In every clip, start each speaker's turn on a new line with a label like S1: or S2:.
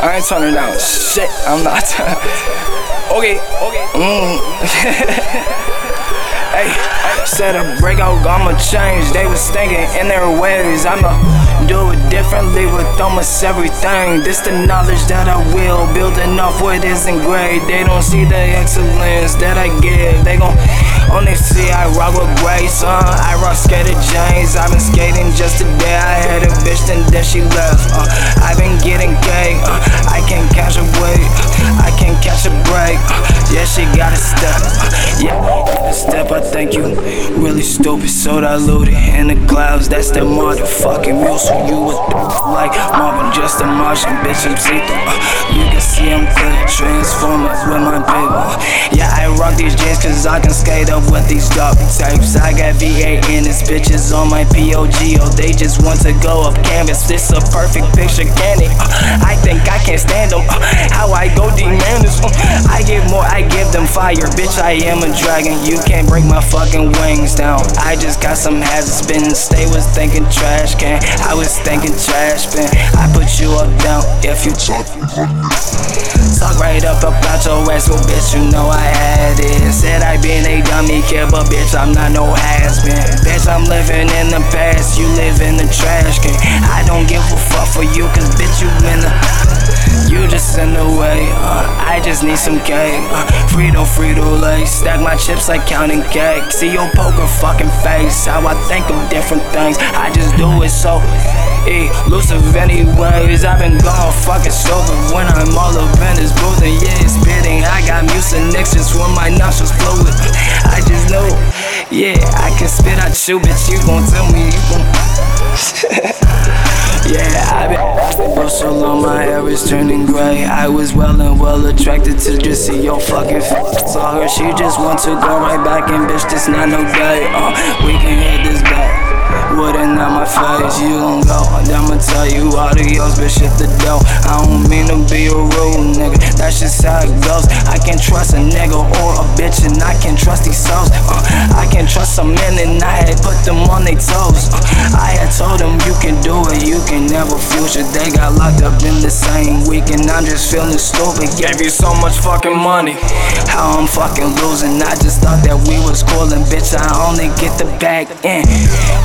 S1: I ain't turning down shit. I'm not. okay, okay. Mm. Hey, said a breakout, I'ma change. They was thinking in their ways. I'ma do it differently with almost everything. This the knowledge that I will build enough what isn't great. They don't see the excellence that I give. They gon' only see I rock with grace. Uh, I rock skated James. I've been skating just today. I had a bitch, then then she left. Uh, I've been getting gay. Uh, I can't catch a break. I can't catch a break. Uh, yeah, she got a step. Uh, yeah, a step. I thank you. Really stupid, so diluted in the clouds. That's the motherfucking music. You would like A Martian bitch. I'm uh, You can see I'm clear, transformers with my people. Yeah, I rock these jeans cause I can skate up with these dark types. I got VA in this bitches on my POGO. They just want to go up canvas. This a perfect picture, can it? I think I can stand them. Uh, how I go demand this. Uh, I give more, I give them fire. Bitch, I am a dragon. You can't break my fucking wings down. I just got some habits been. Stay was thinking trash can. I was thinking trash bin. I put you up down if you talk. Talk right up about your ass, well, bitch, you know I had it. Said I been a dummy kid, but bitch, I'm not no has been. Bitch, I'm living in the past, you live in the trash can. I don't give a fuck for you, cause bitch, you in the. You just in the way, uh, I just need some cake. Uh, Frito, Frito Lay, stack my chips like counting cake. See your poker fucking face, how I think of different things. I just do it so elusive, anyways. I've been gone fucking sober when I'm all up in this and yeah, it's spitting. I got mucinex when my nostrils fluid. I just know, yeah, I can spit out you, bitch. You gon' tell me you gon' Yeah, I've been for so long, my hair is turning gray. I was well and well attracted to just see your fucking face. Saw her, she just want to go right back, and bitch, this not no day. Uh, we can hit this back. Wouldn't on my face, you gon' go. I'ma tell you adios, bitch, hit the dough. I don't mean to be a rude nigga, that's just how it goes. I can't trust a nigga or a bitch, and I can't trust these souls. Uh, I can't trust some men, and I had put them on their toes. Uh, I had told them you can do it, you can never future. They got locked up in the same week, and I'm just feeling stupid. Gave you so much fucking money, how I'm fucking losing. I just thought that we was cool, and bitch, I only get the back end.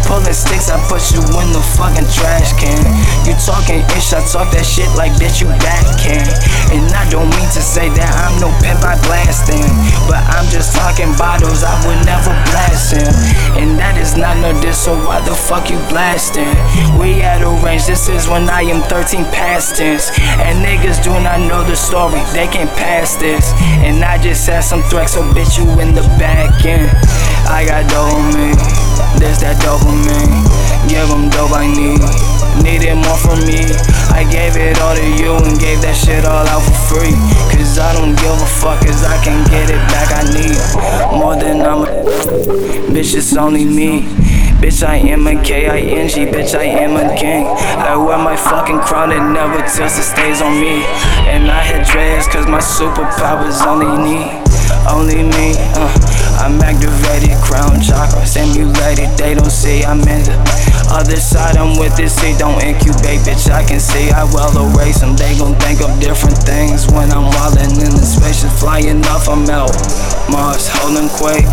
S1: Pulling sticks, I put you in the fucking trash can. You talking ish, I talk that shit like bitch, you backhand. And I don't mean to say that I'm no pimp, I blasting. But I'm just talking bottles, I would never blast him. And that is not no diss, so why the fuck you blasting? We at a range, this is when I am 13 past tense. And niggas do not know the story, they can't pass this. And I just had some threats, so bitch, you in the back end. I got me, there's that dopamine. Give them dope I need, needed more from me. I gave it all to you and gave that shit all out for free. Cause I don't give a fuck, cause I can get it back. I need more than I'm a bitch, it's only me. Bitch, I am a K-I-N-G, bitch, I am a king. I wear my fucking crown, it never tilts, it stays on me. And I had dreads, cause my superpowers only me, only me. Uh, I'm activated, crown chakra, simulated, they don't see I'm in the other side, I'm with this, see, don't incubate, bitch, I can see, I well erase them, they gon' think of different things when I'm wildin' in the spaceship, flying off, I'm out, Mars, holding quake,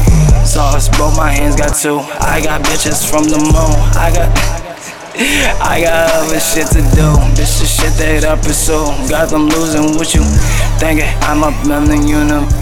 S1: sauce, broke my hands, got two, I got bitches from the moon, I got I got other shit to do. The shit that I pursue. Got them losing with you. Thinking I'm up in the universe.